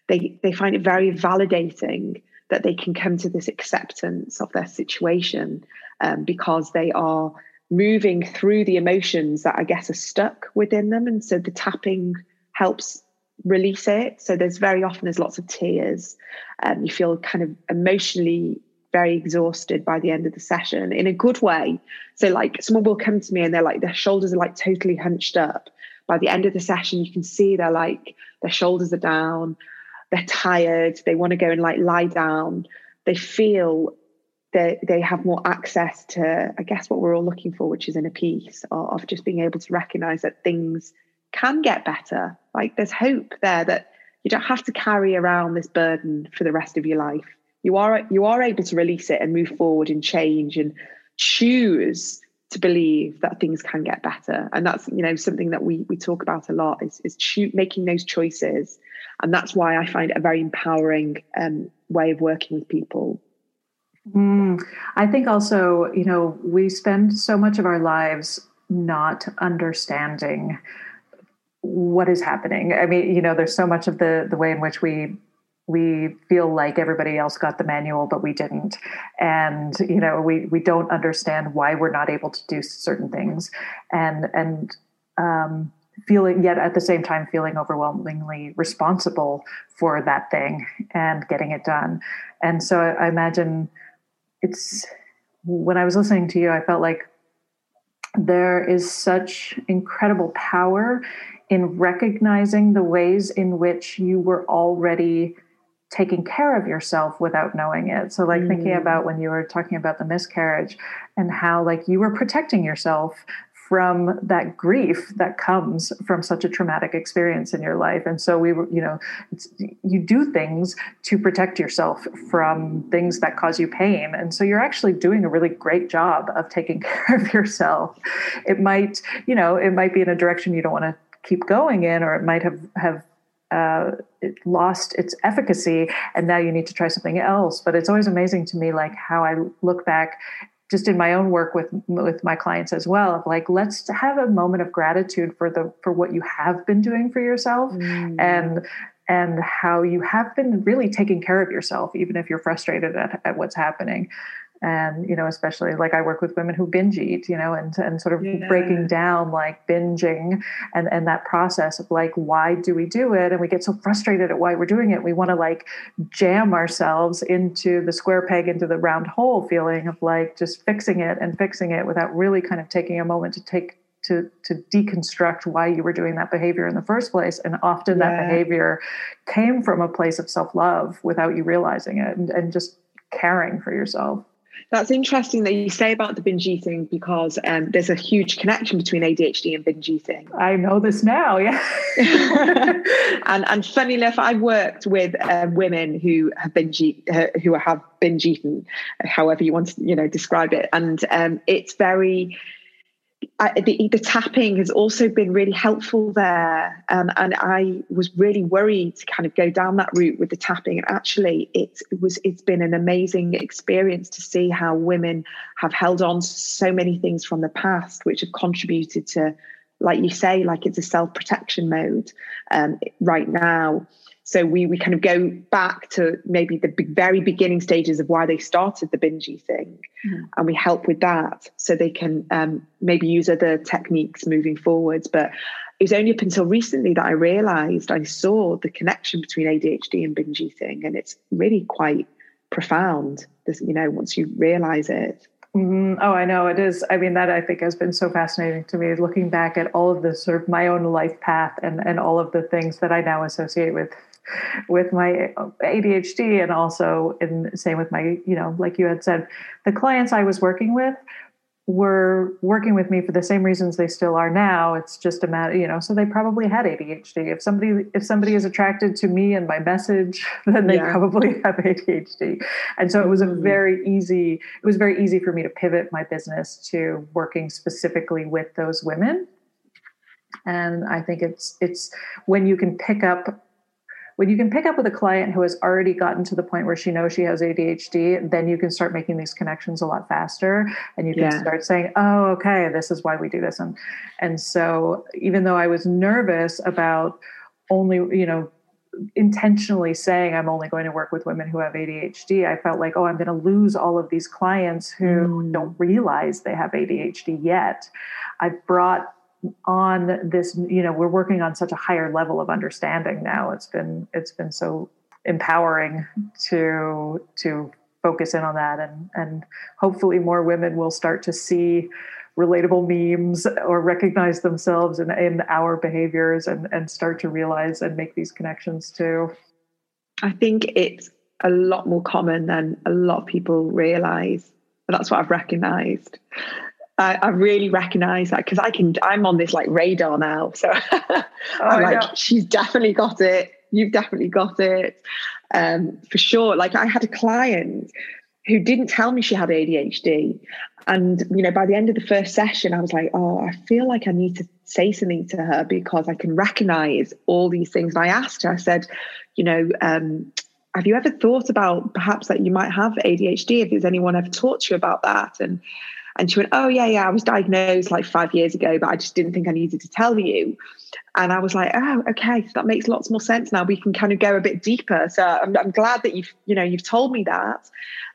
they they find it very validating that they can come to this acceptance of their situation um, because they are moving through the emotions that i guess are stuck within them. And so the tapping helps release it. So there's very often there's lots of tears. Um, you feel kind of emotionally very exhausted by the end of the session in a good way. So, like, someone will come to me and they're like, their shoulders are like totally hunched up. By the end of the session, you can see they're like, their shoulders are down, they're tired, they want to go and like lie down. They feel that they have more access to, I guess, what we're all looking for, which is inner peace of, of just being able to recognize that things can get better. Like, there's hope there that you don't have to carry around this burden for the rest of your life you are you are able to release it and move forward and change and choose to believe that things can get better. And that's you know something that we we talk about a lot is is cho- making those choices. And that's why i find it a very empowering um, way of working with people. Mm, i think also you know we spend so much of our lives not understanding what is happening. I mean you know there's so much of the the way in which we we feel like everybody else got the manual but we didn't. And you know we we don't understand why we're not able to do certain things. And and um, feeling yet at the same time feeling overwhelmingly responsible for that thing and getting it done. And so I, I imagine it's when i was listening to you i felt like there is such incredible power in recognizing the ways in which you were already taking care of yourself without knowing it. So like mm. thinking about when you were talking about the miscarriage and how like you were protecting yourself from that grief that comes from such a traumatic experience in your life and so we were you know you do things to protect yourself from things that cause you pain and so you're actually doing a really great job of taking care of yourself it might you know it might be in a direction you don't want to keep going in or it might have have uh, it lost its efficacy and now you need to try something else but it's always amazing to me like how i look back just in my own work with with my clients as well of like let's have a moment of gratitude for the for what you have been doing for yourself mm. and and how you have been really taking care of yourself even if you're frustrated at, at what's happening and you know especially like i work with women who binge eat you know and and sort of yeah. breaking down like binging and and that process of like why do we do it and we get so frustrated at why we're doing it we want to like jam ourselves into the square peg into the round hole feeling of like just fixing it and fixing it without really kind of taking a moment to take to to deconstruct why you were doing that behavior in the first place and often yeah. that behavior came from a place of self-love without you realizing it and, and just caring for yourself That's interesting that you say about the binge eating because um, there's a huge connection between ADHD and binge eating. I know this now, yeah. and and funny enough, I've worked with um, women who have binge uh, who have binge eaten, however you want to you know describe it, and um, it's very The, the, tapping has also been really helpful there. Um, and I was really worried to kind of go down that route with the tapping. And actually, it, it, was it's been an amazing experience to see how women have held on to so many things from the past, which have contributed to, like you say, like it's a self protection mode um, right now. So we we kind of go back to maybe the very beginning stages of why they started the binge eating, mm-hmm. and we help with that so they can um, maybe use other techniques moving forwards. But it was only up until recently that I realised I saw the connection between ADHD and binge eating, and it's really quite profound. This, you know, once you realise it. Mm-hmm. Oh, I know it is. I mean, that I think has been so fascinating to me, looking back at all of this sort of my own life path and and all of the things that I now associate with with my ADHD and also in same with my, you know, like you had said, the clients I was working with were working with me for the same reasons they still are now. It's just a matter, you know, so they probably had ADHD. If somebody if somebody is attracted to me and my message, then they yeah. probably have ADHD. And so it was a mm-hmm. very easy it was very easy for me to pivot my business to working specifically with those women. And I think it's it's when you can pick up when you can pick up with a client who has already gotten to the point where she knows she has ADHD, then you can start making these connections a lot faster and you can yeah. start saying, "Oh, okay, this is why we do this." And and so even though I was nervous about only, you know, intentionally saying I'm only going to work with women who have ADHD, I felt like, "Oh, I'm going to lose all of these clients who mm. don't realize they have ADHD yet." I've brought on this you know we're working on such a higher level of understanding now. It's been it's been so empowering to to focus in on that. And and hopefully more women will start to see relatable memes or recognize themselves in, in our behaviors and and start to realize and make these connections too. I think it's a lot more common than a lot of people realize. That's what i've recognized I, I really recognize that because I can. I'm on this like radar now, so oh, I'm like, she's definitely got it. You've definitely got it, um, for sure. Like I had a client who didn't tell me she had ADHD, and you know, by the end of the first session, I was like, oh, I feel like I need to say something to her because I can recognize all these things. And I asked her, I said, you know. Um, have you ever thought about perhaps that you might have ADHD? If there's anyone ever taught you about that? And and she went, Oh, yeah, yeah, I was diagnosed like five years ago, but I just didn't think I needed to tell you. And I was like, Oh, okay, so that makes lots more sense now. We can kind of go a bit deeper. So I'm, I'm glad that you've, you know, you've told me that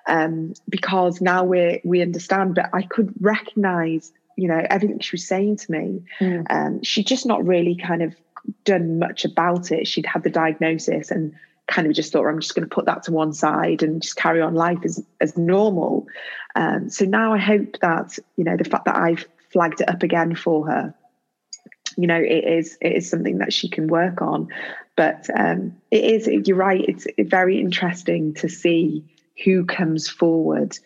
um, because now we we understand. But I could recognize, you know, everything she was saying to me. Mm. Um, she'd just not really kind of done much about it. She'd had the diagnosis and kind of just thought, I'm just going to put that to one side and just carry on life as, as normal. Um, so now I hope that, you know, the fact that I've flagged it up again for her, you know, it is, it is something that she can work on. But um, it is, you're right, it's very interesting to see who comes forward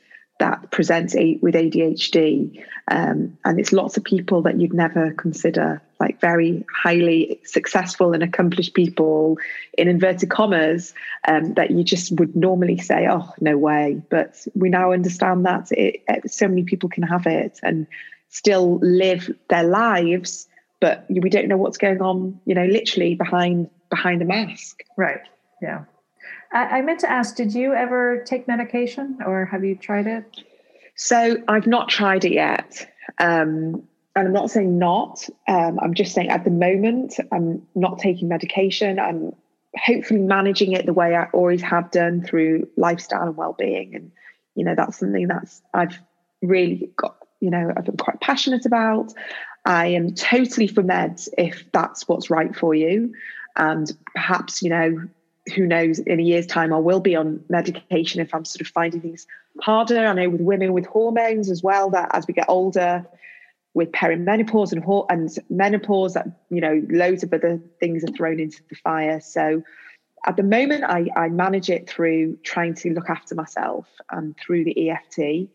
that presents with ADHD. Um, and it's lots of people that you'd never consider, like very highly successful and accomplished people in inverted commas, um, that you just would normally say, oh, no way. But we now understand that it, it, so many people can have it and still live their lives, but we don't know what's going on, you know, literally behind behind the mask. Right. Yeah. I, I meant to ask, did you ever take medication or have you tried it? So I've not tried it yet. Um, and I'm not saying not. Um, I'm just saying at the moment, I'm not taking medication. I'm hopefully managing it the way I always have done through lifestyle and well-being. And you know, that's something that's I've really got. You know, I've been quite passionate about. I am totally for meds if that's what's right for you. And perhaps, you know, who knows, in a year's time, I will be on medication if I'm sort of finding things harder. I know with women with hormones as well, that as we get older, with perimenopause and, and menopause, that, you know, loads of other things are thrown into the fire. So at the moment, I, I manage it through trying to look after myself and through the EFT.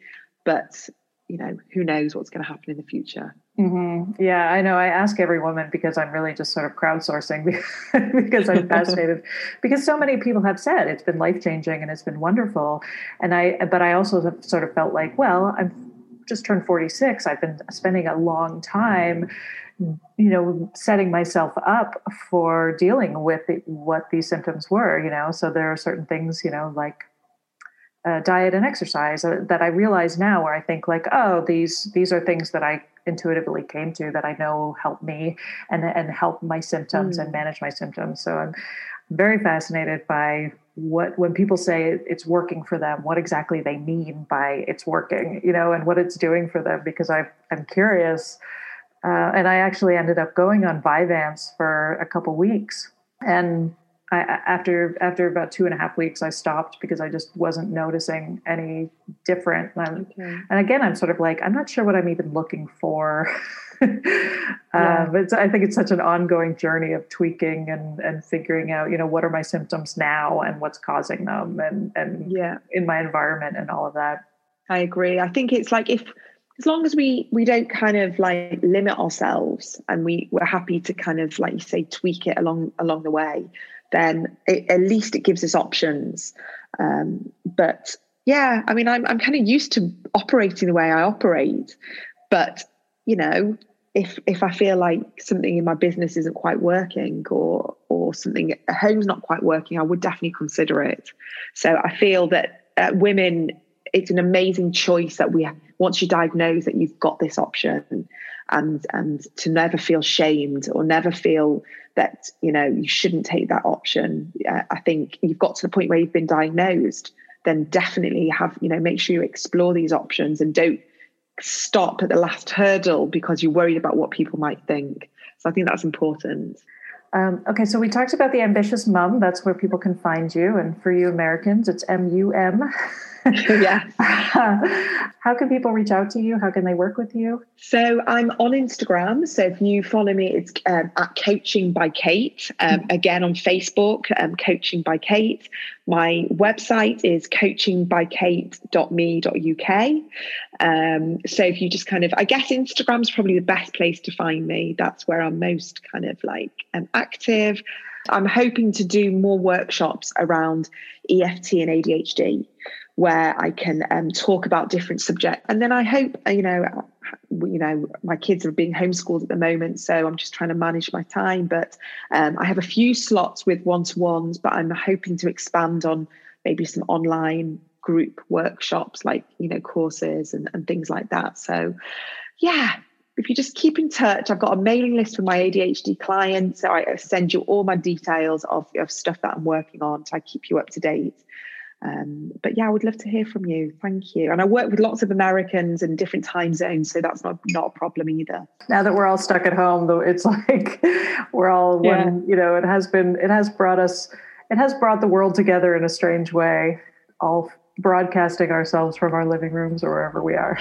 But you know, who knows what's going to happen in the future. Mm-hmm. Yeah, I know. I ask every woman because I'm really just sort of crowdsourcing because I'm fascinated. because so many people have said it's been life changing and it's been wonderful, and I. But I also sort of felt like, well, I'm just turned 46. I've been spending a long time, you know, setting myself up for dealing with what these symptoms were. You know, so there are certain things, you know, like uh, diet and exercise uh, that I realize now where I think like, oh, these these are things that I intuitively came to that I know help me and and help my symptoms mm. and manage my symptoms. So I'm very fascinated by what when people say it's working for them, what exactly they mean by it's working, you know, and what it's doing for them because I I'm curious. Uh, and I actually ended up going on Vyvanse for a couple weeks and I, after after about two and a half weeks, I stopped because I just wasn't noticing any different. And, okay. and again, I'm sort of like, I'm not sure what I'm even looking for. yeah. um, I think it's such an ongoing journey of tweaking and and figuring out, you know, what are my symptoms now and what's causing them, and and yeah, in my environment and all of that. I agree. I think it's like if as long as we we don't kind of like limit ourselves and we we're happy to kind of like you say tweak it along along the way then it, at least it gives us options. Um, but yeah, I mean, I'm I'm kind of used to operating the way I operate, but you know, if if I feel like something in my business isn't quite working or or something at home's not quite working, I would definitely consider it. So I feel that uh, women, it's an amazing choice that we once you diagnose that you've got this option, and and to never feel shamed or never feel that you know you shouldn't take that option. Uh, i think you've got to the point where you've been diagnosed then definitely have you know make sure you explore these options and don't stop at the last hurdle because you're worried about what people might think. So i think that's important um, okay, so we talked about the ambitious mum. That's where people can find you. And for you Americans, it's M U M. yeah. How can people reach out to you? How can they work with you? So I'm on Instagram. So if you follow me, it's um, at Coaching by Kate. Um, mm-hmm. Again on Facebook, um, Coaching by Kate. My website is coachingbykate.me.uk. Um, so if you just kind of, I guess Instagram's probably the best place to find me. That's where I'm most kind of like um, active. I'm hoping to do more workshops around EFT and ADHD where I can um, talk about different subjects. And then I hope, uh, you know, you know, my kids are being homeschooled at the moment, so I'm just trying to manage my time. But um, I have a few slots with one-to-ones, but I'm hoping to expand on maybe some online group workshops, like you know, courses and, and things like that. So, yeah, if you just keep in touch, I've got a mailing list for my ADHD clients. So I send you all my details of, of stuff that I'm working on. So I keep you up to date. Um, but yeah, I would love to hear from you. Thank you. And I work with lots of Americans in different time zones, so that's not not a problem either. Now that we're all stuck at home, though, it's like we're all yeah. one. You know, it has been, it has brought us, it has brought the world together in a strange way. All broadcasting ourselves from our living rooms or wherever we are.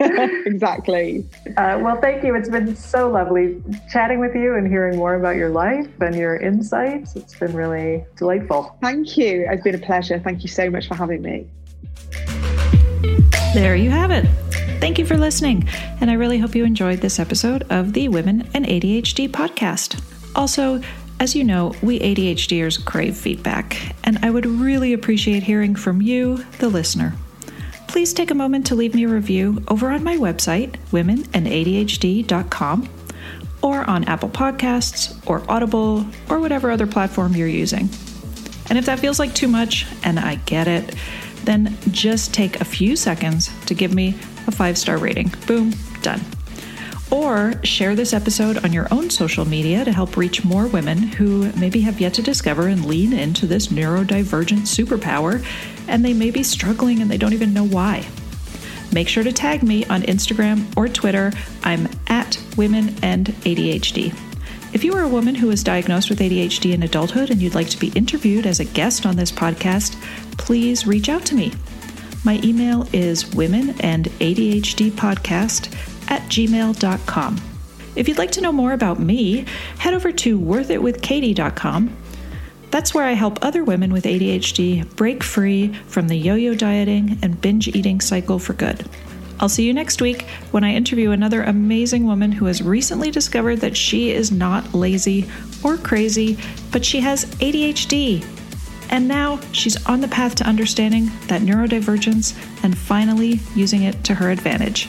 exactly. Uh, well, thank you. It's been so lovely chatting with you and hearing more about your life and your insights. It's been really delightful. Thank you. It's been a pleasure. Thank you so much for having me. There you have it. Thank you for listening. And I really hope you enjoyed this episode of the Women and ADHD podcast. Also, as you know, we ADHDers crave feedback, and I would really appreciate hearing from you, the listener. Please take a moment to leave me a review over on my website, womenandadhd.com, or on Apple Podcasts, or Audible, or whatever other platform you're using. And if that feels like too much, and I get it, then just take a few seconds to give me a five star rating. Boom, done. Or share this episode on your own social media to help reach more women who maybe have yet to discover and lean into this neurodivergent superpower, and they may be struggling and they don't even know why. Make sure to tag me on Instagram or Twitter. I'm at Women and ADHD. If you are a woman who was diagnosed with ADHD in adulthood and you'd like to be interviewed as a guest on this podcast, please reach out to me. My email is women and ADHD podcast at gmail.com. If you'd like to know more about me, head over to worthitwithkatie.com. That's where I help other women with ADHD break free from the yo yo dieting and binge eating cycle for good. I'll see you next week when I interview another amazing woman who has recently discovered that she is not lazy or crazy, but she has ADHD. And now she's on the path to understanding that neurodivergence and finally using it to her advantage.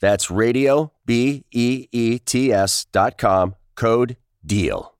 That's radio, B E E T S dot com, code DEAL.